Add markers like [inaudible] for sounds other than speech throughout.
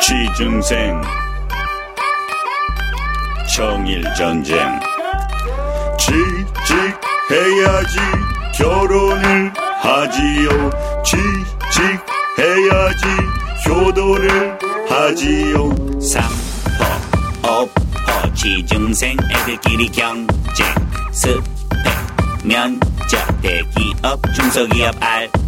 취중생. 청일전쟁. 취직해야지 결혼을 하지요. 취직해야지 효도를 하지요. 삼포 오포 취중생 애들끼리 경쟁. 스펙 면접 대기업 중소기업 알바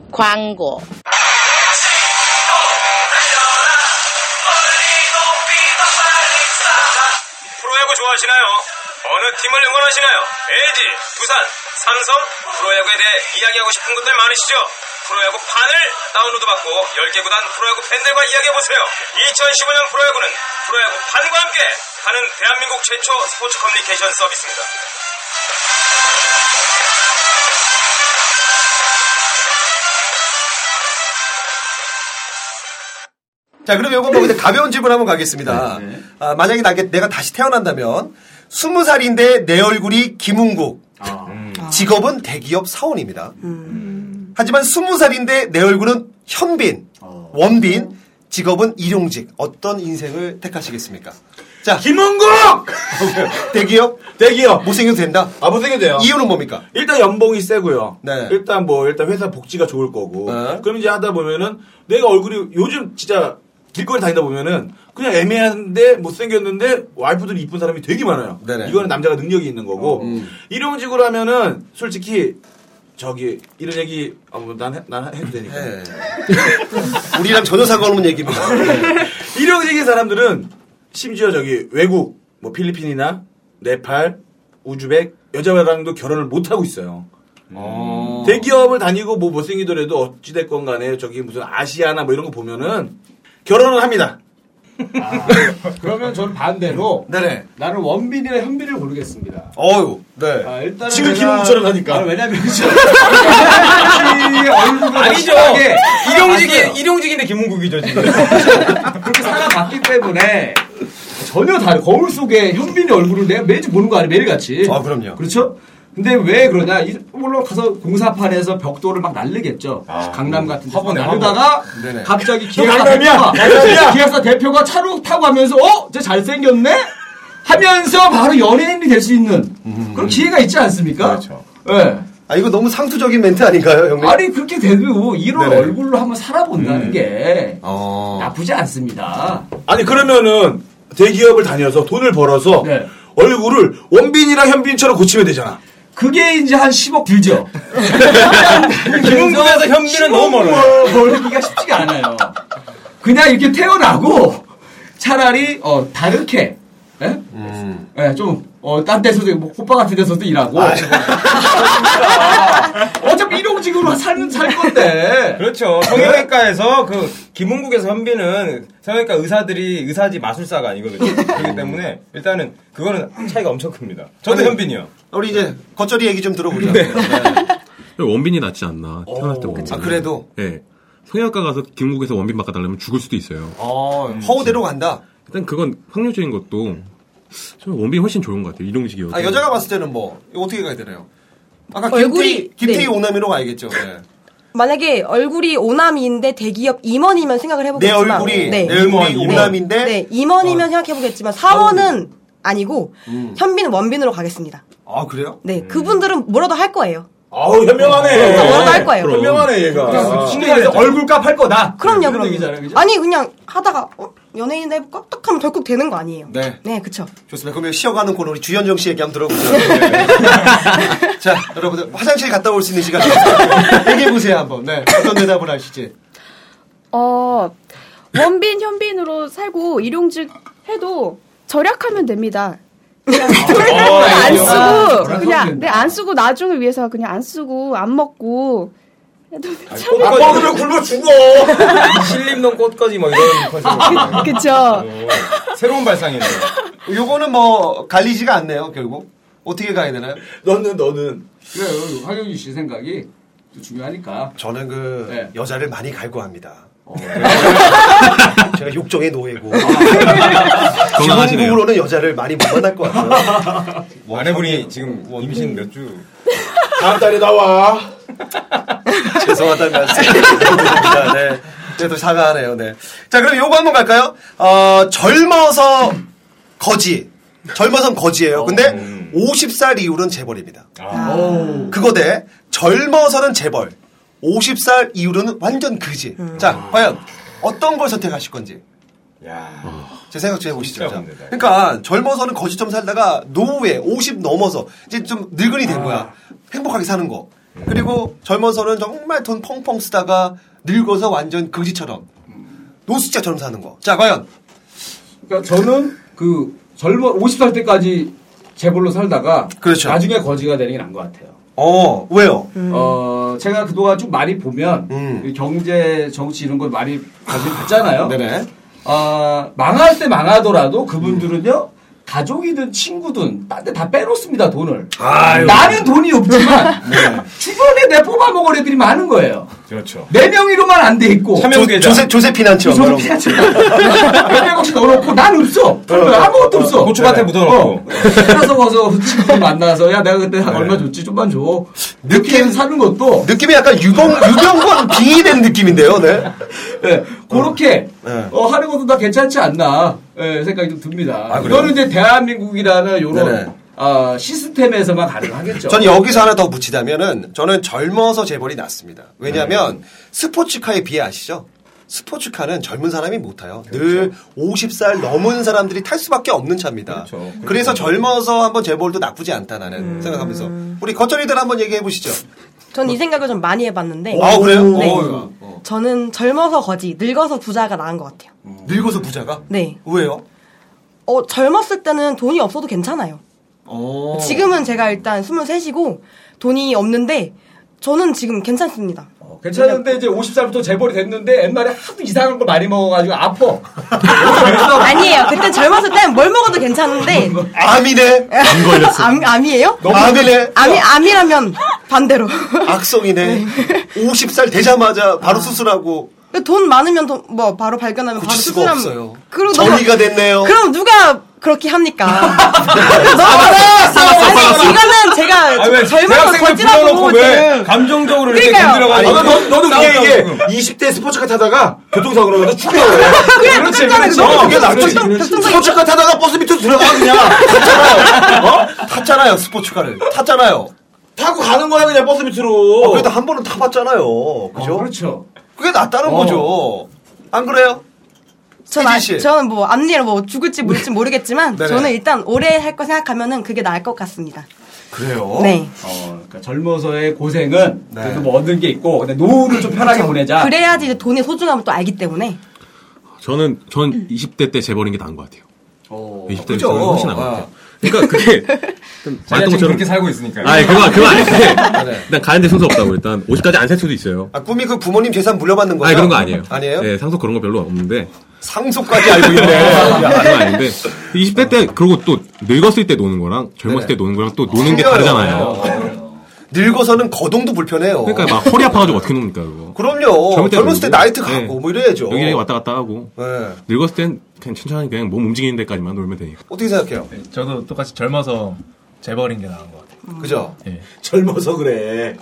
광고. 프로야구 좋아하시나요? 어느 팀을 응원하시나요? LG, 두산, 삼성, 프로야구에 대해 이야기하고 싶은 분들 많으시죠? 프로야구 판을 다운로드 받고 10개 구단 프로야구 팬들과 이야기해보세요. 2015년 프로야구는 프로야구 판과 함께 하는 대한민국 최초 스포츠 커뮤니케이션 서비스입니다. 자, 그럼 요거 뭐 근데 [laughs] 가벼운 질문 한번 가겠습니다. 아, 만약에 나, 내가 다시 태어난다면, 스무 살인데 내 얼굴이 김웅국. 직업은 대기업 사원입니다. 하지만 스무 살인데 내 얼굴은 현빈, 원빈, 직업은 일용직. 어떤 인생을 택하시겠습니까? 자, 김은국! [laughs] 대기업? 대기업. 못생겨도 된다? 아, 못생겨도 돼요. 이유는 뭡니까? 일단 연봉이 세고요. 네. 일단 뭐, 일단 회사 복지가 좋을 거고. 네. 그럼 이제 하다 보면은 내가 얼굴이 요즘 진짜 길거리 다니다 보면은 그냥 애매한데 못생겼는데 와이프들이 이쁜 사람이 되게 많아요. 네네. 이거는 남자가 능력이 있는 거고. 음. 일용직으로 하면은 솔직히 저기 이런 얘기 아, 뭐, 난, 해- 난 해도 되니까. 네. [laughs] 우리랑 전혀 상관없는 얘기입니다. [laughs] 일용직인 사람들은 심지어 저기 외국 뭐 필리핀이나 네팔, 우즈벡 여자랑도 결혼을 못 하고 있어요. 대기업을 다니고 뭐 못생기더라도 어찌됐건 간에 저기 무슨 아시아나 뭐 이런 거 보면은 결혼을 합니다. 그러면 저는 반대로 네네. 나는 원빈이나 현빈을 고르겠습니다. 어유, 네. 아, 일단은 지금 김웅처럼 하니까. 아, 왜냐면 [laughs] 아니죠. 일용직이. 일용직인데 김은국이죠, 지금. [laughs] 그렇게 살아봤기 때문에 전혀 다른 거울 속에 현빈의 얼굴을 내가 매주 보는 거 아니에요 매일 같이 아, 그럼요. 그렇죠? 근데 왜 그러냐 이- 물론 가서 공사판에서 벽돌을 막 날리겠죠 강남 같은 데서 막 화분에, 날리다가 네네. 갑자기 너 기획사! 대표가! 기획사 대표가 차로 타고 가면서 어? 쟤 잘생겼네? 하면서 바로 연예인이 될 수 있는 그런 기회가 있지 않습니까? 그렇죠. 예. 아, 이거 너무 상투적인 멘트 아닌가요, 형님? 아니 그렇게 되도 이런 네네. 얼굴로 한번 살아본다는 게 어. 나쁘지 않습니다. 아니 그러면은 대기업을 다녀서 돈을 벌어서 네. 얼굴을 원빈이랑 현빈처럼 고치면 되잖아. 그게 이제 한 10억 들죠. [laughs] 김은국에서 현빈은 너무 멀어요. 벌기가 쉽지가 않아요. 그냥 이렇게 태어나고 차라리 어 다르게 예? 음. 예, 좀, 어, 딴 데서도, 뭐, 호빠 같은 데서도 일하고. 어차피 일용직으로 살면 살 건데. 그렇죠. 성형외과에서 그 김은국에서 현빈은 성형외과 의사들이 의사지 마술사가 아니거든요. 그렇기 때문에 일단은 그거는 차이가 엄청 큽니다. 저도 아니, 현빈이요. 우리 이제 겉절이 얘기 좀 들어보죠. 네. 원빈이 낫지 않나 태어날 때 원빈. 아, 그래도? 예. 성형외과 가서 김국에서 원빈 바꿔달라면 죽을 수도 있어요. 어, 허우대로 간다. 일단 그건 확률적인 것도 저는 원빈이 훨씬 좋은 것 같아요. 이동식이어도. 아, 여자가 봤을 때는 뭐, 이거 어떻게 가야 되나요? 아까 얼굴이- 김태희, 김태희 네. 오남이로 가야겠죠. 네. 만약에 얼굴이 오남인데 대기업 임원이면 생각을 내 해보겠지만 얼굴이, 네. 내 얼굴이 임원. 오남인데, 네, 임원이면 생각해보겠지만 사원은 아니고 음. 현빈은 원빈으로 가겠습니다. 아, 그래요? 네, 그분들은 뭐라도 할 거예요. 아우 현명하네. 뭐라도 할 거예요. 그럼. 현명하네 얘가. 신기해서 얼굴값 할 거다. 그럼요. 얘기잖아요, 그죠? 아니 그냥 하다가 어, 연예인 해볼까? 딱 하면 덜컥 되는 거 아니에요. 네. 네, 그쵸. 좋습니다. 그러면 쉬어가는 코너 우리 주현정 씨 얘기 한번 들어보죠. 자, 여러분들 화장실 갔다 올 수 있는 시간 얘기해 보세요 한번. 네, 어떤 대답을 하실지. 어, 원빈, 현빈으로 살고 일용직 해도 절약하면 됩니다. 그냥 안 쓰고 그냥. 네, 안 쓰고 나중을 위해서 그냥 안 쓰고 안 먹고 해도 아, 먹으면 굶어 죽어. [laughs] 신림동 꽃까지 뭐 이런 컨셉. 그쵸. 새로운 발상이네요. 요거는 뭐 갈리지가 않네요, 결국. 어떻게 가야 되나요? 너는 너는 그래요. 황영진 씨 생각이 또 중요하니까. 저는 그 네. 여자를 많이 갈구합니다. 어. [laughs] 제가 욕정의 노예고. [laughs] 건강하시네요. 기본적으로는 여자를 많이 못 만날 것 같아요. 뭐 아내분이 지금 임신 몇 주? 다음 달에 나와. [laughs] 죄송하다는 말씀. 드립니다. 네. 그래도 사과하네요. 네. 자, 그럼 요거 한번 갈까요? 어, 젊어서 거지. 젊어선 거지예요. 근데 50살 이후는 재벌입니다. 그거 대 젊어서는 재벌. 50살 이후로는 완전 그지. 자, 과연 어떤 걸 선택하실 건지. 야. 제 생각 좀 해보시죠. 그러니까 젊어서는 거지처럼 살다가 노후에 50 넘어서 이제 좀 늙은이 된 거야. 행복하게 사는 거. 그리고 젊어서는 정말 돈 펑펑 쓰다가 늙어서 완전 거지처럼 노숙자처럼 사는 거. 자, 과연 그러니까 저는 그 젊어 50살 때까지 재벌로 살다가 그렇죠. 나중에 거지가 되는 게 나은 것 같아요. 어 왜요? 어 제가 그동안 쭉 많이 보면 음. 이 경제 정치 이런 걸 많이 관심 갖잖아요. 네네. 어, 망할 때 망하더라도 그분들은요 가족이든 친구든 딴 데 다 빼놓습니다 돈을. 아유. 나는 돈이 없지만 [laughs] 주변에 내 뽑아 먹을 애들이 많은 거예요. 그렇죠. 내 명의로만 안 돼 있고 참여- 조, 조세 조세피난처 거. 피아츠 몇백억씩 넣어놓고 난 없어. 아무것도 없어. 고추밭에 묻어놓고. 어. 그래서 가서 친구 만나서 야 내가 그때 얼마 줬지 좀만 줘. 느낌 사는 것도 느낌이 약간 유병 유병권 [laughs] 빙의된 느낌인데요. 네. 예, 그렇게 네. 어, 하는 것도 다 괜찮지 않나 예, 생각이 좀 듭니다. 아? 이거는 이제 대한민국이라는 요런 아, 시스템에서만 가능하겠죠. 전 여기서 하나 더 붙이자면은 저는 젊어서 재벌이 낫습니다. 왜냐하면 스포츠카에 비해 아시죠? 스포츠카는 젊은 사람이 못 타요. 늘 50살 넘은 사람들이 탈 수밖에 없는 차입니다. 그렇죠. 그래서 젊어서 한번 재벌도 나쁘지 않다 나는 생각하면서 우리 거철이들 한번 얘기해 보시죠. 전이 생각을 좀 많이 해봤는데. 아 그래요? 네. 어, 어. 저는 젊어서 거지, 늙어서 부자가 나은 것 같아요. 늙어서 부자가? 네. 왜요? 어, 젊었을 때는 돈이 없어도 괜찮아요. 어. 지금은 제가 일단 23이고 돈이 없는데 저는 지금 괜찮습니다. 어, 괜찮은데 이제 50살부터 재벌이 됐는데 옛날에 하도 이상한 걸 많이 먹어가지고 아파. [laughs] 아니에요. 그땐 젊었을 땐 뭘 먹어도 괜찮은데. 암이네. 안 걸렸어. 암, 암이에요? 암이네. 암이, 암이라면 반대로. 악성이네. 50살 되자마자 바로 수술하고 돈 많으면 돈, 뭐 바로 발견하면 바로 수술하면 없어요. 그리고 정리가 됐네요. 그럼 누가 그렇게 합니까? [laughs] 너무 아니 이거는 제가 아, 거지라고 불러놓고 왜 감정적으로 이렇게 그러니까요. 건드려가지고. 아, 너, 너도 그게 이게 지금. 20대 스포츠카 타다가 교통사고 나서 죽여. 그래 그렇지. 그렇지. 스포츠카 타다가 버스 밑으로 들어가 그냥. [laughs] 어? 탔잖아요 스포츠카를 탔잖아요. 타고 가는 거야 그냥 버스 밑으로. 어, 그래도 한 번은 타봤잖아요. 그죠? 어, 그렇죠. 그게 낫다는 어. 거죠. 안 그래요? 전 아, 씨. 저는 뭐 앞니를 뭐 죽을지 모를지 모르겠지만 네네. 저는 일단 오래 할 거 생각하면은 그게 나을 것 같습니다. 그래요? 네. 어, 그러니까 젊어서의 고생은 네. 그래도 뭐 얻는 게 있고 근데 노후를 좀 편하게 보내자. 그래야지 이제 돈의 소중함을 또 알기 때문에. 저는 전 20대 때 재벌인 게 나은 것 같아요. 어, 20대 때 훨씬 나은 것 아. 같아요. 그러니까 그게 [laughs] 것처럼 그렇게 살고 있으니까. 아니 그거 그거 아닌데 [laughs] 네. 일단 가는데 순서 없다고 일단 50까지 안 살 수도 있어요. 아, 꿈이 그 부모님 재산 물려받는 거죠? 아니 그런 거 아니에요. 아니에요? 네, 상속 그런 거 별로 없는데 상속까지 알고 있네. 그런 거 아닌데 20대 때 그리고 또 늙었을 때 노는 거랑 젊었을 네네. 때 노는 거랑 또 노는 게. 다르잖아요. 늙어서는 거동도 불편해요. 그러니까 막 허리 아파가지고 어떻게 놉니까 그거. 그럼요. 젊을 때 젊었을 때. 나이트 네. 가고 뭐 이래야죠. 여기 왔다 갔다 하고 네. 늙었을 땐 그냥 천천히 그냥 몸 움직이는 데까지만 놀면 되니까. 어떻게 생각해요? 저도 똑같이 젊어서 재벌인 게 나은 것 같아요. 그죠? 젊어서 그래.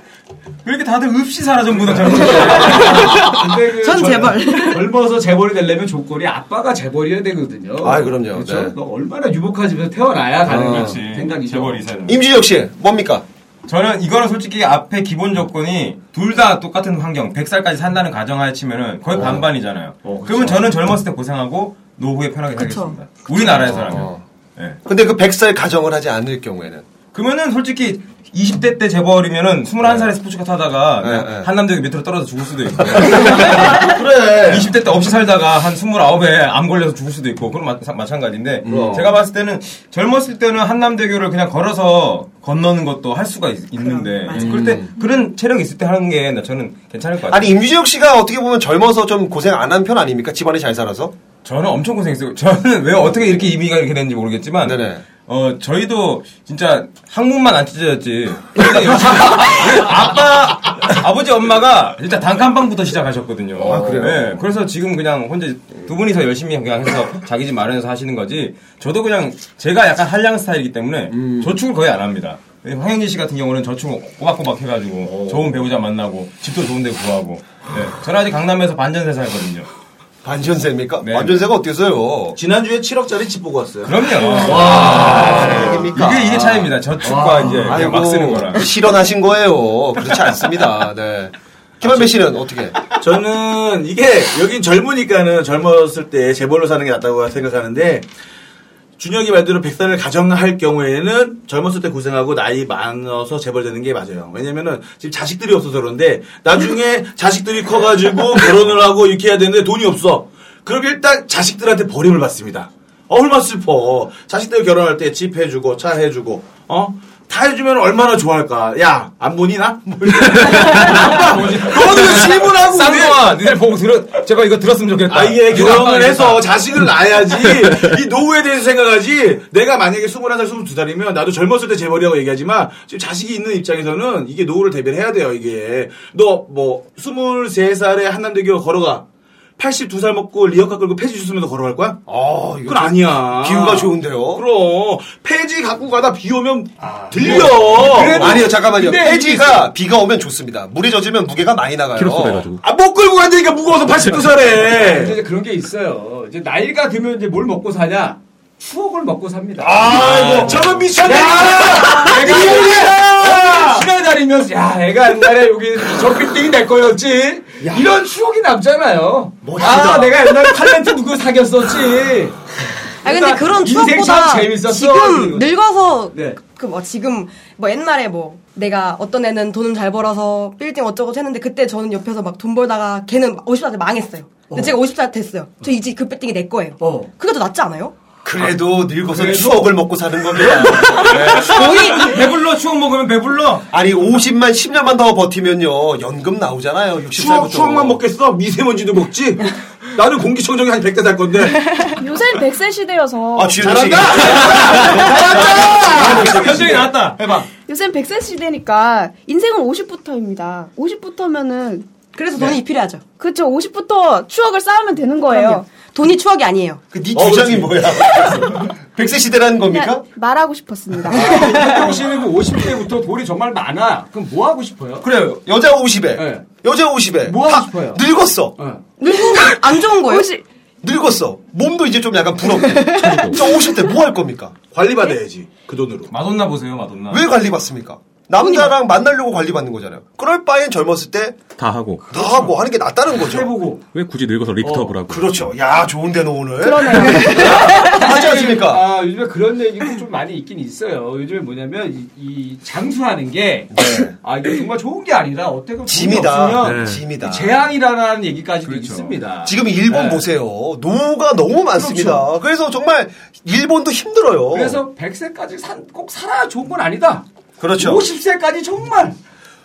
왜 이렇게 다들 없이 살아 전부 다 젊은 근데 그전 젊- 재벌. 젊어서 재벌이 되려면 조건이 아빠가 재벌이어야 되거든요. 아, 그럼요. 그렇죠. 네. 너 얼마나 유복한 집에서 태어나야 가능한 그렇지. 생각이죠. 재벌이 됩니다. 임주혁 씨, 뭡니까? 저는 이거는 솔직히 앞에 기본 조건이 둘 다 똑같은 환경, 100살까지 산다는 가정하에 치면은 거의 반반이잖아요. 어, 그쵸. 그러면 저는 젊었을 때 고생하고 노후에 편하게. 살겠습니다. 우리나라에서라면. 어. 예. 근데 그 100살 가정을 하지 않을 경우에는. 그러면은 솔직히 20대 때 재벌이면은 21살에 스포츠카 타다가 네, 네. 한남대교 밑으로 떨어져 죽을 수도 있고. [laughs] 그래. 20대 때 없이 살다가 한 29에 암 걸려서 죽을 수도 있고 그건 마, 마찬가지인데 그럼. 제가 봤을 때는 젊었을 때는 한남대교를 그냥 걸어서 건너는 것도 할 수가 있, 는데 그럴 때 그런 체력이 있을 때 하는 게 나- 저는 괜찮을 것 같아요. 아니 임주혁 씨가 어떻게 보면 젊어서 좀 고생 안 한 편 아닙니까? 집안이 잘 살아서. 저는 엄청 고생했어요. 저는 왜 어떻게 이렇게 이미가 이렇게 됐는지 모르겠지만, 네네. 어 저희도 진짜 학문만 안 찢어졌지. [laughs] 아빠, 아버지, 엄마가 진짜 단칸방부터 시작하셨거든요. 아, 그래요? 네, 그래서 지금 그냥 혼자 두 분이서 열심히 그냥 해서 자기 집 마련해서 하시는 거지. 저도 그냥 제가 약간 한량 스타일이기 때문에 음. 저축을 거의 안 합니다. 황현진 씨 같은 경우는 저축 꼬박꼬박 해가지고 좋은 배우자 만나고 집도 좋은 데 구하고. 네, 저는 아직 강남에서 반전세 살거든요. 반전세입니까? 네. 반전세가 어땠어요? 지난주에 7억짜리 집 보고 왔어요. 그럼요. 와, 얘기입니까? 이게 이게 차이입니다. 저축과 이제 그냥 아이고, 막 쓰는 거랑. 실현하신 거예요. 그렇지 않습니다. 네. 김한배 씨는 어떻게? 저는 이게 여긴 젊으니까는 젊었을 때 재벌로 사는 게 낫다고 생각하는데 준혁이 말대로 백살을 가정할 경우에는 젊었을 때 고생하고 나이 많아서 재벌 되는 게 맞아요. 왜냐면은 지금 자식들이 없어서 그런데 나중에 자식들이 커가지고 [laughs] 결혼을 하고 이렇게 해야 되는데 돈이 없어. 그럼 일단 자식들한테 버림을 받습니다. 얼마 슬퍼. 자식들 결혼할 때 집 해주고 차 해주고 어? 다 해주면 얼마나 좋아할까. 야, 안 보니 나? 뭐 이렇게. [laughs] 너는 질문하고 왜- 쌍둥아, 니들 보고 들어, 제가 이거 들었으면 좋겠다. 아예 누가 결혼을 아빠 해서. 자식을 낳아야지 이 노후에 대해서 생각하지 내가 만약에 21살 22살이면 나도 젊었을 때 재벌이라고 얘기하지만 지금 자식이 있는 입장에서는 이게 노후를 대비해야 돼요 이게 너 뭐 23살에 한남대교 걸어가 82살 먹고 리어카 끌고 폐지 주스면서 걸어갈 거야? 아, 이거 그건 아니야. 비유가 좋은데요. 그럼 폐지 갖고 가다 비 오면 들려. 그래도- 아니요, 잠깐만요. 폐지가 비가 오면 좋습니다. 물이 젖으면 무게가 많이 나가요. 키로수 돼가지고. 아, 못 끌고 간다니까 무거워서 82살에. 이제 그런 게 있어요. 이제 나이가 들면 이제 뭘 먹고 사냐? 추억을 먹고 삽니다. 아이고, 저건 미쳤네. 내가 시간 다니면서 야, 애가 옛날에 여기 저 빌딩이 내 거였지. 이런 추억이 남잖아요. 아, 내가 옛날에 탤런트 누구 사귀었었지. 아 근데 그러니까 그런 추억보다. 지금 늙어서 네. 그뭐 지금 뭐 옛날에 뭐 내가 어떤 애는 돈을 잘 벌어서 빌딩 어쩌고 했는데 그때 저는 옆에서 막 돈 벌다가 걔는 50살 때 망했어요. 근데 어. 제가 50살 됐어요. 저 이제 그 빌딩이 내 거예요. 그게 더 낫지 않아요? 그래도 늙어서 그래도- 추억을 먹고 사는 겁니다. 거의 배불러 추억 먹으면 배불러. 아니 50만 10년만 더 버티면요 연금 나오잖아요. 60살부터. 추억, 추억만 먹겠어? 미세먼지도 먹지? 나는 공기청정기 한 100대 살 건데. 요새는 100세 시대여서. 아, 주현우 씨. 현정이 나왔다. 해봐. 요새는 100세 시대니까 인생은 50부터입니다. 50부터면은 그래서 돈이 필요하죠. 그렇죠. 50부터 추억을 쌓으면 되는 거예요. 그럼요. 돈이 추억이 아니에요. 그네 주장이 뭐야? [laughs] 100세 시대라는 겁니까? 말하고 싶었습니다. 형 씨는 그 50대부터 돈이 정말 많아. 그럼 뭐 하고 싶어요? 그래요. 여자 50에. 네. 여자 50에. 뭐 하고 싶어요? 늙었어. 늙은 안 좋은 거예요? 늙었어. 몸도 이제 좀 약간 부럽고. 저 50대 뭐 할 겁니까? 관리받아야지. 그 돈으로. 마돈나 보세요, 마돈나. 왜 관리받습니까? 남자랑 만나려고 관리받는 거잖아요. 그럴 바엔 젊었을 때다다 하고. 하고 하는 게 낫다는 거죠. 해보고. 왜 굳이 늙어서 리프트업을 하고. 그렇죠. 야, 좋은데 너 오늘. 그러네요. [laughs] 하지 않습니까? 아, 요즘에 그런 얘기도 좀 많이 있긴 있어요. 요즘에 뭐냐면, 이, 이 장수하는 게, 아, 이게 정말 좋은 게 아니라, 어떻게 보면 짐이다. 없으면 네. 짐이다. 재앙이라는 얘기까지도 있습니다. 지금 일본 네. 보세요. 노후가 너무 많습니다. 그래서 정말 일본도 힘들어요. 그래서 100세까지 산, 꼭 살아야 좋은 건 아니다. 그렇죠. 50세까지 정말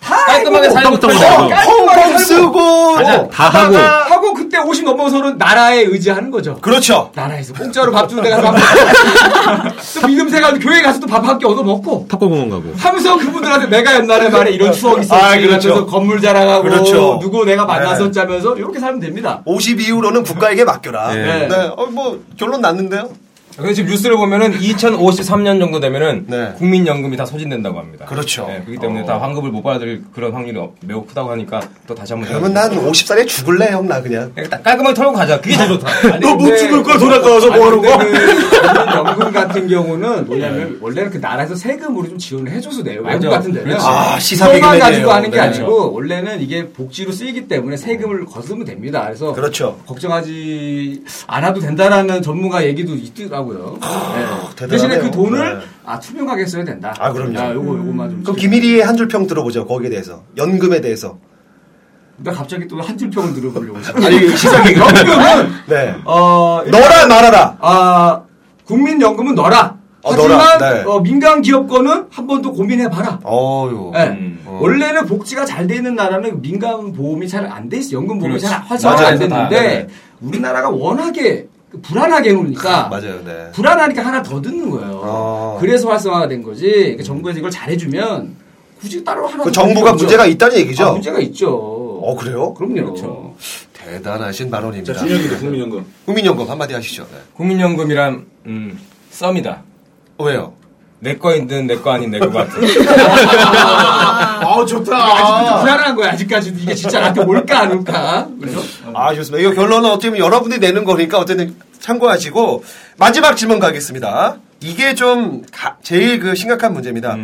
다 깔끔하게 살고 싶어요. 먹어. 깔끔하게 쓰고. 가자. 다 하고. 하고 그때 50 넘어서는 나라에 의지하는 거죠. 그렇죠. 나라에서 공짜로 밥 주는 데가 밥 [laughs] 또 믿음새가 교회 가서 또 밥 한 끼 얻어 먹고 탑골공원 가고. 하면서 그분들한테 내가 옛날에 말에 이런 추억이 있었지 아, 그렇죠. 건물 자랑하고 그렇죠. 누구 내가 네. 만났었자면서 이렇게 살면 됩니다. 50 이후로는 국가에게 맡겨라. 네. 네. 어, 뭐 결론 났는데요. 근데 지금 뉴스를 보면은 2053년 정도 되면은 네. 국민연금이 다 소진된다고 합니다. 그렇죠. 네, 그렇기 때문에 다 환급을 못 받을 그런 확률이 어- 매우 크다고 하니까 또 다시 한번 그러면 난 50살에 죽을래 형 나 그냥. 그냥 딱 깔끔하게 털고 가자. 그게 제일 좋다. [laughs] 너 못 죽을 거야, 돌아가서 뭐 하는 거야? 그 연금 같은 경우는 뭐냐면 원래는 그 나라에서 세금으로 좀 지원을 해줘서 내요. 외국. 같은 데는. 아, 시사비금이네요. 가지고 하는 게 네. 아니고 원래는 이게 복지로 쓰이기 때문에 세금을 거두면 됩니다. 그래서 그렇죠. 걱정하지 않아도 된다라는 전문가 얘기도 있더라고요. 하고요. 네. 대단하네요. 대신에 그 돈을 네. 아 투명하게 써야 된다. 아, 그럼요. 야, 요거 요거만 좀. 그럼 김일희의 한 줄 평 들어보죠. 거기에 대해서. 연금에 대해서. 나 갑자기 또 한 줄 평을 들어보려고. [laughs] 아니, 시작이 [laughs] 연금은 네. 어 너라 말아라. 아 국민연금은 너라. 어, 하지만 너라. 네. 어, 민간 기업권은 한번 더 고민해봐라. 어유. 네. 원래는 복지가 잘 돼 있는 나라는 민간 보험이 잘 안 돼 있어. 연금 보험이. 잘 맞아요. 안 됐는데 네. 우리나라가 워낙에 불안하게 해놓으니까 [laughs] 맞아요. 네. 불안하니까 하나 더 듣는 거예요. 어. 그래서 활성화가 된 거지. 그러니까 정부에서 이걸 잘해주면 굳이 따로 하나 그더 정부가 없죠. 문제가 있다는 얘기죠? 아, 문제가 있죠. 어, 그래요? 그럼요. 대단하신 만원입니다. 자, 준혁이도 국민연금. 국민연금 한마디 하시죠. 네. 국민연금이란 음, 썸이다. 왜요? 내 거이든 내 거 아닌 내 거 같은. 아, 좋다. 아직도 불안한 거야, 아직까지도. 이게 진짜 나한테 올까, 안 올까. 그죠? 아, 좋습니다. 이거 결론은 어떻게 보면 여러분들이 내는 거니까 어쨌든 참고하시고 마지막 질문 가겠습니다. 이게 좀 가- 제일 그 심각한 문제입니다.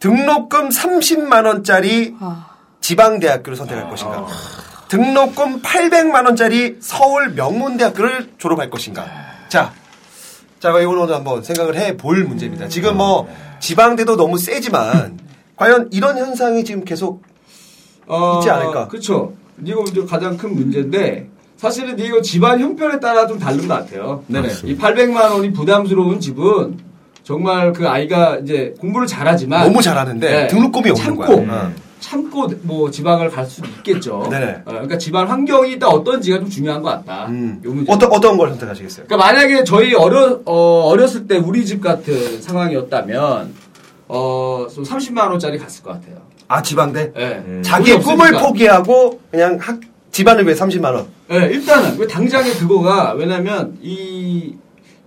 등록금 30만 원짜리 지방 대학교를 선택할 것인가? 등록금 800만 원짜리 서울 명문대학교를 졸업할 것인가? 자, 자, 이거는 한번 생각을 해 볼 문제입니다. 지금 뭐 지방대도 너무 세지만 과연 이런 현상이 지금 계속 있지 않을까? 그렇죠. 이거 이제 가장 큰 문제인데 사실은 이거 집안 형편에 따라 좀 다른 것 같아요. 네네. 이 800만 원이 부담스러운 집은 정말 그 아이가 이제 공부를 잘하지만 너무 잘하는데 등록금이 없는 참고, 거야. 응. 참고 뭐 지방을 갈 수도 있겠죠. 네네. 어, 그러니까 집안 환경이 일단 어떤지가 좀 중요한 것 같다. 요 문제. 어떤 어떤 걸 선택하시겠어요? 그러니까 만약에 저희 어려 어, 어렸을 때 우리 집 같은 상황이었다면 어, 좀 30만 원짜리 갔을 것 같아요. 아 지방대? 네. 자기의 돈이 꿈을 없으니까. 포기하고 그냥 학 집안을 위해 30만 원. 네, 일단은 왜 당장에 그거가 왜냐면 이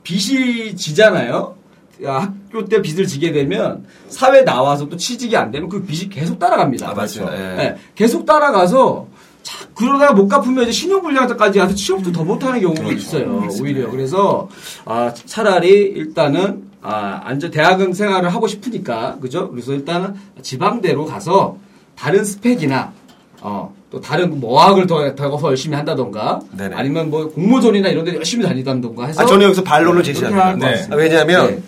빚이 지잖아요. 야, 학교 때 빚을 지게 되면 사회 나와서 또 취직이 안 되면 그 빚이 계속 따라갑니다. 아, 맞습니다. 예. 네, 계속 따라가서 자, 그러다가 못 갚으면 이제 신용불량자까지 가서 취업도 더 못하는 경우가 그렇죠. 있어요. 오히려 그래서 아, 차라리 일단은 아, 안전 대학은 생활을 하고 싶으니까 그죠? 그래서 일단은 지방대로 가서 다른 스펙이나 어, 또 다른 뭐 어학을 더, 더 열심히 한다던가 네네. 아니면 뭐 공모전이나 이런 데 열심히 다니다던가 해서 아, 저는 여기서 반론을 네, 제시합니다. 아, 왜냐하면 네.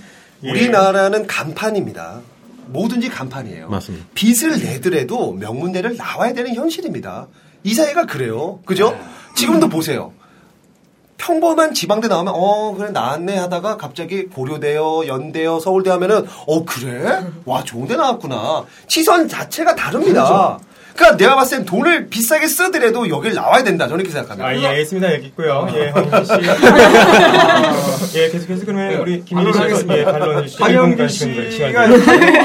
우리나라는 간판입니다. 뭐든지 간판이에요. 맞습니다. 빚을 내더라도 명문대를 나와야 되는 현실입니다. 이 사회가 그래요. 그죠? 지금도 보세요. 평범한 지방대 나오면 어 그래 나왔네 하다가 갑자기 고려대요 연대요 서울대 하면은 어 그래 와 좋은데 나왔구나 시선 자체가 다릅니다. 그 러니까 내가 봤을 땐 돈을 비싸게 쓰더라도 여길 나와야 된다 저는 이렇게 생각합니다. 아, 예, 알겠습니다. 여기 있고요. 예, 황진 씨. [laughs] 어, 예, 계속해서 그러면 우리 김일희 씨, 예, 반론 1분간 시간 씨가.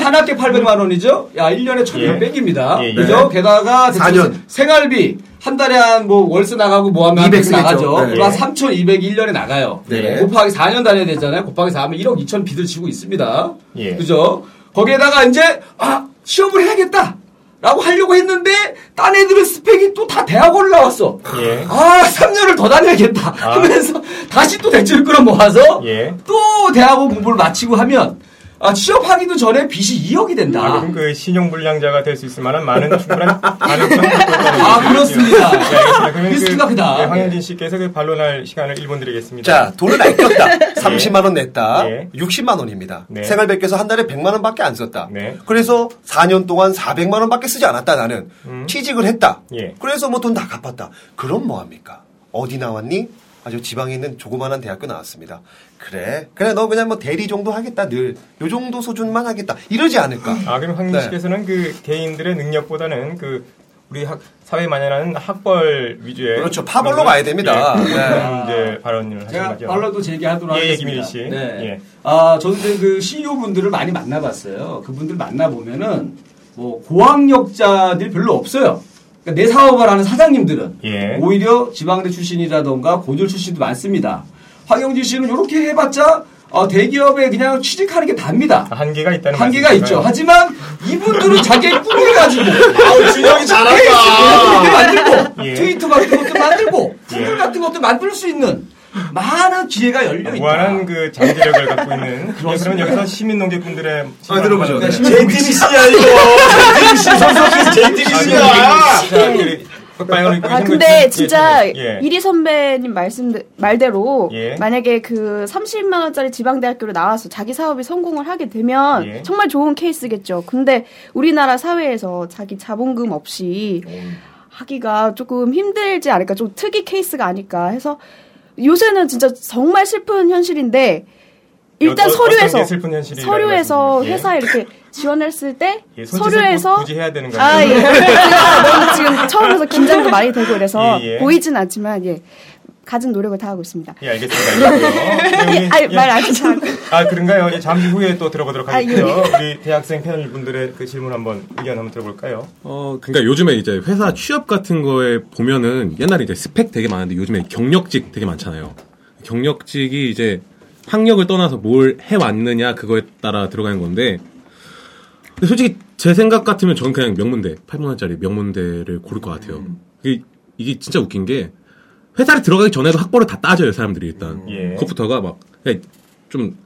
한 학기 800만 원이죠? 야, 1년에 1600입니다. 예, 예. 그죠? 네. 게다가 대충 4년. 생활비 한 달에 한 뭐 월세 나가고 뭐 하면 200 200 나가죠. 네. 그럼 한3200 1년에 나가요. 네. 곱하기 4년 다녀야 되잖아요. 곱하기 4 하면 1억 2천 빚을 지고 있습니다. 예. 그죠? 거기에다가 이제 아, 취업을 해야겠다. 라고 하려고 했는데 딴 애들은 스펙이 또 다 대학원을 나왔어. 예. 아, 3년을 더 다녀야겠다. 아. 하면서 다시 또 대출을 끌어 모아서 예. 또 대학원 공부를 마치고 하면 아, 취업하기도 전에 빚이 2억이 된다. 아, 그럼 그 신용불량자가 될 수 있을 만한 많은 충분한 [laughs] 가능성이 아, 그렇습니다. 예, 알겠습니다. 그러면 리스크가 크다. 예, 황현진 씨께서 그 반론할 시간을 1분 드리겠습니다. 자, 돈을 아꼈다. 30만 [laughs] 원 냈다. 예. 60만 원입니다. 네. 생활백에서 한 달에 100만 원밖에 안 썼다. 네. 그래서 4년 동안 400만 원밖에 쓰지 않았다 나는. 취직을 했다. 음. 예. 그래서 뭐 돈 다 갚았다. 그럼 뭐 합니까? 어디 나왔니? 아주 지방에 있는 조그만한 대학교 나왔습니다. 그래. 그래 너 그냥 뭐 대리 정도 하겠다. 늘 요 정도 수준만 하겠다. 이러지 않을까? 아, 그럼 황진 네. 그 개인들의 능력보다는 그 우리 학, 사회 만연하는 학벌 위주의 그렇죠. 파벌로 가야 됩니다. 그런 네. 이제 발언을 하신 거죠. 발로도 제기하도록 예, 예, 하겠습니다. 김일희 씨. 네. 예. 아, 저는 그 CEO 분들을 많이 만나봤어요. 그분들 만나 보면은 뭐 고학력자들이 별로 없어요. 그러니까 내 사업을 하는 사장님들은 예. 오히려 지방대 출신이라던가 고졸 출신도 많습니다. 황영진 씨는 이렇게 해봤자 어, 대기업에 그냥 취직하는 게 답니다. 한계가 있다는 한계가 말씀이신가요? 있죠. 하지만 이분들은 자기의 꿈을 가지고 아우, 준영이 잘한다. 페이스북 만들고 예. 트위터 같은 것도 만들고 구글 예. 같은 것도 만들 수 있는 많은 기회가 열려 있다. 무한한 그 장기력을 갖고 있는 [laughs] 예, 그러면 여기서 시민 농객분들의 아, 들어보죠. JTBC야, 이거. JTBC 선수 JTBC야. 끝방을 입고 아 계신 근데? 진짜 예, 예. 이리 선배님 말씀 말대로 예. 만약에 그 30만 원짜리 지방대학교를 나와서 자기 사업이 성공을 하게 되면 예. 정말 좋은 케이스겠죠. 근데 우리나라 사회에서 자기 자본금 없이 하기가 조금 힘들지 않을까, 좀 특이 케이스가 아닐까 해서 요새는 진짜 정말 슬픈 현실인데 일단 어- 어떤 서류에서 서류에서? 예. 회사에 이렇게 지원했을 때 [laughs] 예, 서류에서 꾸- 굳이 해야 되는 건가요? 아, 예. [laughs] 너무 지금 처음에서 긴장도 많이 되고 이래서 예, 예. 보이진 않지만 예. 갖은 노력을 다하고 있습니다. 예, 알겠습니다. 우리- [laughs] 아니, 예. 말 아직 안 아, 그런가요? 예, 잠시 후에 또 들어보도록 아, 하겠고요. 우리 대학생 패널 분들의 그 질문 한번 의견 한번 들어볼까요? 어, 그러니까 요즘에 이제 회사 취업 같은 거에 보면은 옛날에 이제 스펙 되게 많은데 요즘에 경력직 되게 많잖아요. 경력직이 이제 학력을 떠나서 뭘 해왔느냐 그거에 따라 들어가는 건데 근데 솔직히 제 생각 같으면 저는 그냥 명문대 8만 원짜리 명문대를 고를 것 같아요. 이게, 이게 진짜 웃긴 게 회사를 들어가기 전에도 학벌을 다 따져요 사람들이 일단. 예. 그것부터가 막좀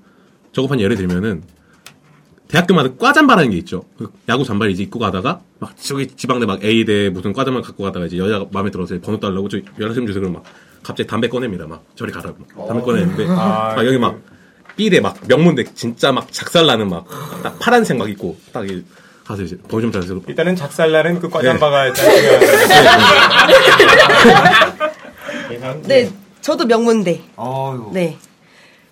저급한 예를 들면은 대학교마다 과잠바라는 게 있죠. 그 야구 잠바를 이제 입고 가다가 막 저기 지방대 막 A대 무슨 과잠을 갖고 가다가 이제 여자가 마음에 들어서 번호 달라고 저 연락 좀 주세요 그러면 막 갑자기 담배 꺼냅니다. 막. 저리 가라고 막. 담배 꺼내는데 아, 막 여기 막 B대 막 명문대 진짜 막 작살나는 막 딱 파란색 막 입고 딱 이- 가서 이제 번호 좀 달라고 일단은 작살나는 그 과잠바가 일 [laughs] 단 중요한 네, 저도 명문대. 아유. 네.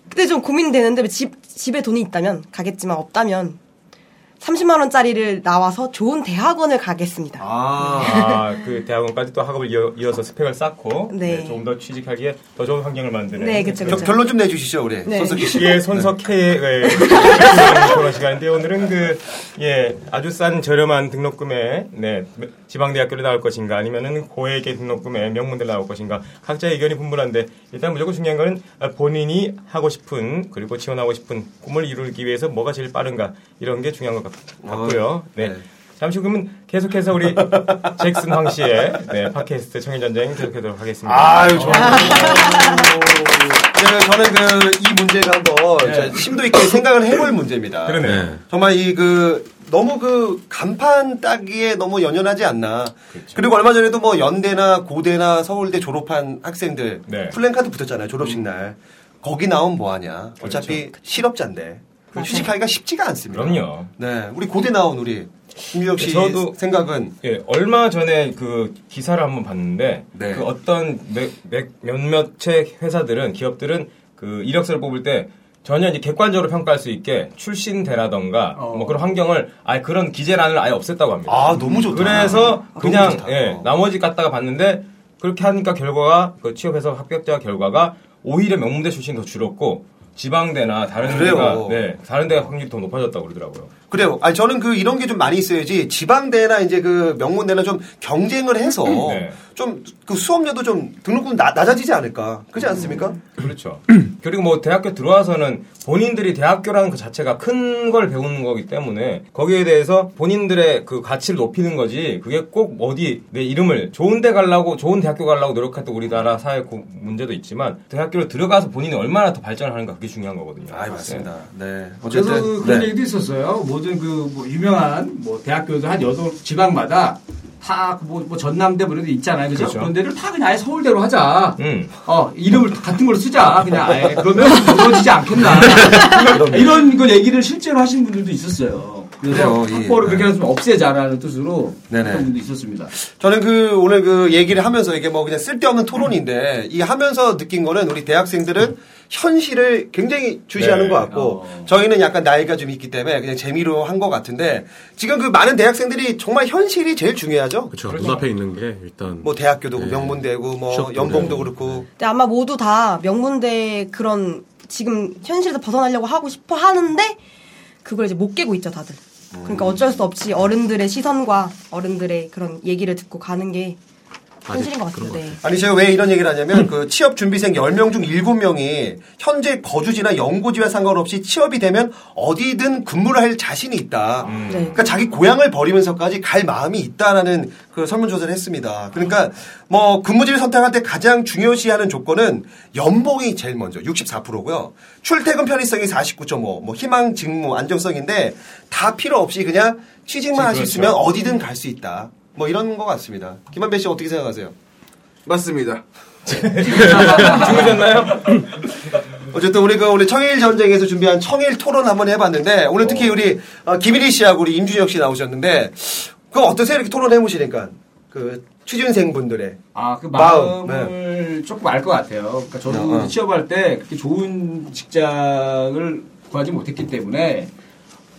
근데 좀 고민되는데 집 집에 돈이 있다면 가겠지만 없다면 30만 원짜리를 나와서 좋은 대학원을 가겠습니다. 아, 그 대학원까지 또 학업을 이어, 이어서 스펙을 쌓고 네. 네, 조금 더 취직하기에 더 좋은 환경을 만드는 네, 그쵸, 겨- 그쵸. 결론 좀 내주시죠, 우리. 네. 손석희 씨. 예, 손석 K의 예, [laughs] 그런 시간인데 오늘은 그 예, 아주 싼 저렴한 등록금에 네, 지방대학교를 나올 것인가 아니면은 고액의 등록금에 명문대를 나올 것인가 각자의 의견이 분분한데 일단 무조건 중요한 거는 본인이 하고 싶은 그리고 지원하고 싶은 꿈을 이루기 위해서 뭐가 제일 빠른가 이런 게 중요한 것 같, 같고요. 네. 잠시 후 그러면 계속해서 우리 [laughs] 잭슨 황 씨의 네, 팟캐스트 청일전쟁 계속하도록 하겠습니다. 아유, 좋아요. 네, 저는 그 이 문제가 한번 네. 저 심도 있게 생각을 해볼 문제입니다. 그러네. 네. 정말 이 그 너무 그 간판 따기에 너무 연연하지 않나. 그렇죠. 그리고 얼마 전에도 뭐 연대나 고대나 서울대 졸업한 학생들 네. 플랜카드 붙었잖아요. 졸업식 날. 거기 나오면 뭐 하냐. 어차피 실업자인데. 취직하기가 쉽지가 않습니다. 그럼요. 네, 우리 고대 나온 우리 김유혁 씨 저도- 생각은 예, 얼마 전에 그 기사를 한번 봤는데 네. 그 어떤 몇, 몇, 몇몇의 회사들은 기업들은 그 이력서를 뽑을 때 전혀 이제 객관적으로 평가할 수 있게 출신대라던가 뭐 그런 환경을 아예 그런 기재란을 아예 없앴다고 합니다. 아 너무 좋다. 그래서 아, 그냥 좋다. 예, 나머지 갖다가 봤는데 그렇게 하니까 결과가 그 취업해서 합격자 결과가 오히려 명문대 출신 더 줄었고 지방대나 다른 그래요. 데가 네 다른 데가 확률이 더 높아졌다고 그러더라고요. 그래요. 아니 저는 그 이런 게 좀 많이 있어야지 지방대나 이제 그 명문대나 좀 경쟁을 해서 네. 좀그 수업료도 좀 등록금 나, 낮아지지 않을까. 그렇지 않습니까? 그렇죠. [clears throat] 그리고 뭐 대학교 들어와서는 본인들이 대학교라는 그 자체가 큰 걸 배우는 거기 때문에 거기에 대해서 본인들의 그 가치를 높이는 거지 그게 꼭 어디 내 이름을 좋은 데 가려고 좋은 대학교 가려고 노력했던 우리나라 사회 구- 문제도 있지만 대학교를 들어가서 본인이 얼마나 더 발전을 하는가 그게 중요한 거거든요. 아 맞습니다. 네. 그래서 어쨌든 그 그런 네. 얘기도 있었어요. 모든 그 뭐 유명한 뭐 대학교도 한 여덟 지방마다 다뭐 뭐 전남대 뭐 이런 데 있잖아요. 그죠? 그렇죠. 그런 데를 다 그냥 아예 서울대로 하자. 음. 어, 이름을 같은 걸로 쓰자. 그냥 아예 그러면 무너지지 않겠나. 이런 그 얘기를 실제로 하신 분들도 있었어요. 그래서 예. 학벌을 그렇게 해서 좀 없애자라는 뜻으로 네네. 그런 분도 있었습니다. 저는 그 오늘 그 얘기를 하면서 이게 뭐 그냥 쓸데없는 토론인데 이 하면서 느낀 거는 우리 대학생들은 현실을 굉장히 주시하는 네. 것 같고 저희는 약간 나이가 좀 있기 때문에 그냥 재미로 한 것 같은데 지금 그 많은 대학생들이 정말 현실이 제일 중요하죠. 그렇죠. 눈앞에 있는 게 일단 뭐 대학교도 네. 명문대고 뭐 연봉도 그래요. 그렇고 근데 아마 모두 다 명문대 그런 지금 현실에서 벗어나려고 하고 싶어 하는데 그걸 이제 못 깨고 있죠 다들. 그러니까 어쩔 수 없이 어른들의 시선과 어른들의 그런 얘기를 듣고 가는 게 현실인 것 같아요. 네. 아니 제가 왜 이런 얘기를 하냐면 그 취업 준비생 10명 중 7명이 현재 거주지나 연고지와 상관없이 취업이 되면 어디든 근무를 할 자신이 있다. 네. 그러니까 자기 고향을 버리면서까지 갈 마음이 있다라는 그 설문조사를 했습니다. 그러니까 뭐 근무지를 선택할 때 가장 중요시하는 조건은 연봉이 제일 먼저 64%고요. 출퇴근 편의성이 49.5, 뭐 희망 직무 안정성인데 다 필요 없이 그냥 취직만 할수 그렇죠. 있으면 어디든 갈 수 있다. 뭐 이런 것 같습니다. 김한배 씨 어떻게 생각하세요? 맞습니다. [laughs] 죽으셨나요? 어쨌든 우리 그 우리 청일 전쟁에서 준비한 청일 토론 한번 해봤는데 오늘 특히 우리 어, 김일희 씨하고 우리 임준혁 씨 나오셨는데 그 어떠세요 이렇게 토론해 보시니까 그 취준생 분들의 아, 그 마음, 마음을 조금 알 것 같아요. 그러니까 저도 어, 어. 취업할 때 그렇게 좋은 직장을 구하지 못했기 때문에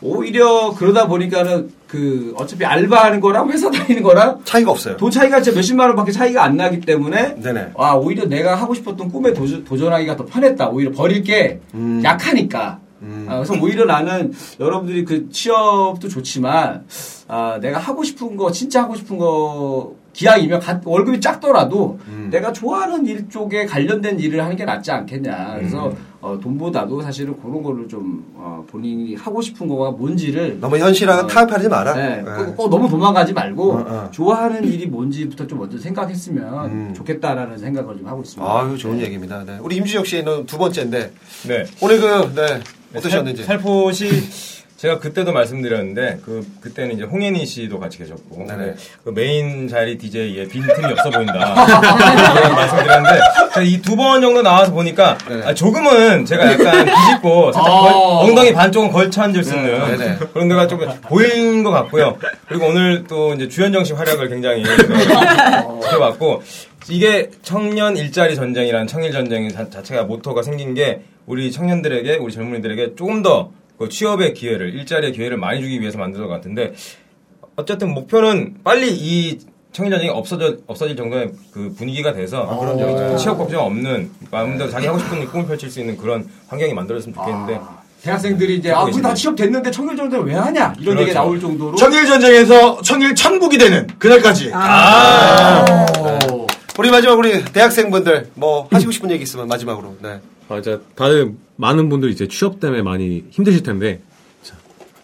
오히려 그러다 보니까는 그 어차피 알바하는 거랑 회사 다니는 거랑 차이가 없어요. 돈 차이가 진짜 몇십만 원밖에 차이가 안 나기 때문에 네네. 아 오히려 내가 하고 싶었던 꿈에 도전, 도전하기가 더 편했다. 오히려 버릴 게 음. 약하니까. 아, 그래서 오히려 나는 여러분들이 그 취업도 좋지만 아, 내가 하고 싶은 거 진짜 하고 싶은 거 기왕이면 가- 월급이 작더라도 음. 내가 좋아하는 일 쪽에 관련된 일을 하는 게 낫지 않겠냐. 그래서 음. 어, 돈보다도 사실은 그런 거를 좀 어, 본인이 하고 싶은 거가 뭔지를 너무 현실하고 어, 타협하지 마라. 네, 네. 꼭, 꼭 너무 도망가지 말고 어, 어. 좋아하는 일이 뭔지부터 좀 먼저 생각했으면 음. 좋겠다라는 생각을 좀 하고 있습니다. 아유 좋은 얘기입니다. 네. 우리 임준혁 씨는 두 번째인데 네. 오늘 그 네, 어떠셨는지. 살, 살포시 제가 그때도 말씀드렸는데 그 그때는 이제 홍현희 씨도 같이 계셨고 네네. 그 메인 자리 DJ에 빈틈이 없어 보인다 [laughs] 그런 말씀드렸는데 이두 번 정도 나와서 보니까 네네. 아, 조금은 제가 약간 비집고 살짝 어. 걸- 엉덩이 반쪽은 걸쳐 앉을 수 있는 네네. 그런 데가 좀 보이는 것 같고요. 그리고 오늘 또 이제 주현정 씨 활약을 굉장히 [laughs] 지켜봤고 이게 청년 일자리 전쟁이라는 청일 전쟁 자- 자체가 모토가 생긴 게 우리 청년들에게 우리 젊은이들에게 조금 더 그 취업의 기회를 일자리의 기회를 많이 주기 위해서 만든 것 같은데 어쨌든 목표는 빨리 이 청일 전쟁이 없어져 없어질 정도의 그 분위기가 돼서 그럼요. 취업 걱정 없는 마음대로 자기 하고 싶은 꿈을 펼칠 수 있는 그런 환경이 만들어졌으면 좋겠는데 대학생들이 이제 아, 우리 다 취업 됐는데 청일 전쟁 왜 하냐 이런 그렇죠. 얘기 나올 정도로 청일 전쟁에서 청일 천국이 되는 그날까지. 오. 우리 마지막 우리 대학생분들 뭐 하시고 싶은 얘기 있으면 마지막으로. 네. 아, 이제 다들 많은 분들이 이제 취업 때문에 많이 힘드실 텐데, 자,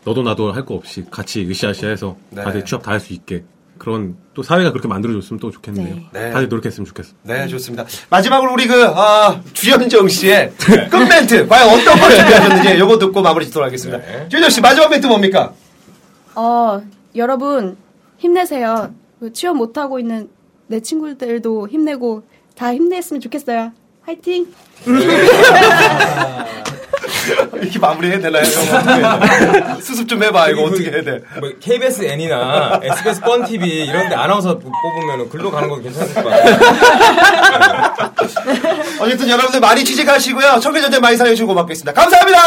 너도 나도 할 거 없이 같이 으쌰으쌰해서 네. 다들 취업 다 할 수 있게 그런 또 사회가 그렇게 만들어줬으면 또 좋겠네요. 네. 다들 노력했으면 좋겠어. 네, 좋습니다. 마지막으로 우리 그, 아, 주현정 씨의 [laughs] 네. 끝 멘트, 과연 어떤 걸 준비하셨는지 요거 듣고 마무리 짓도록 하겠습니다. 네. 주현정 씨, 마지막 멘트 뭡니까? 어, 여러분, 힘내세요. 그 취업 못하고 있는 내 친구들도 힘내고 다 힘냈으면 좋겠어요. 화이팅! [laughs] 이렇게 마무리해야 되나요? 수습 좀 해봐, 이거 어떻게 해야 돼? 뭐 KBS N이나 SBS 뻔 TV 이런 데 아나운서 뽑으면 글로 가는 것도 괜찮을 것 같아요. [laughs] 어쨌든 여러분들 많이 취직하시고요. 청계전쟁 많이 사랑해주시고 고맙겠습니다. 감사합니다!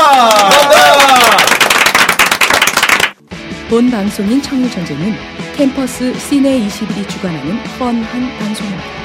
본 방송인 청일전쟁은 캠퍼스 시내 21이 주관하는 뻔한 방송입니다.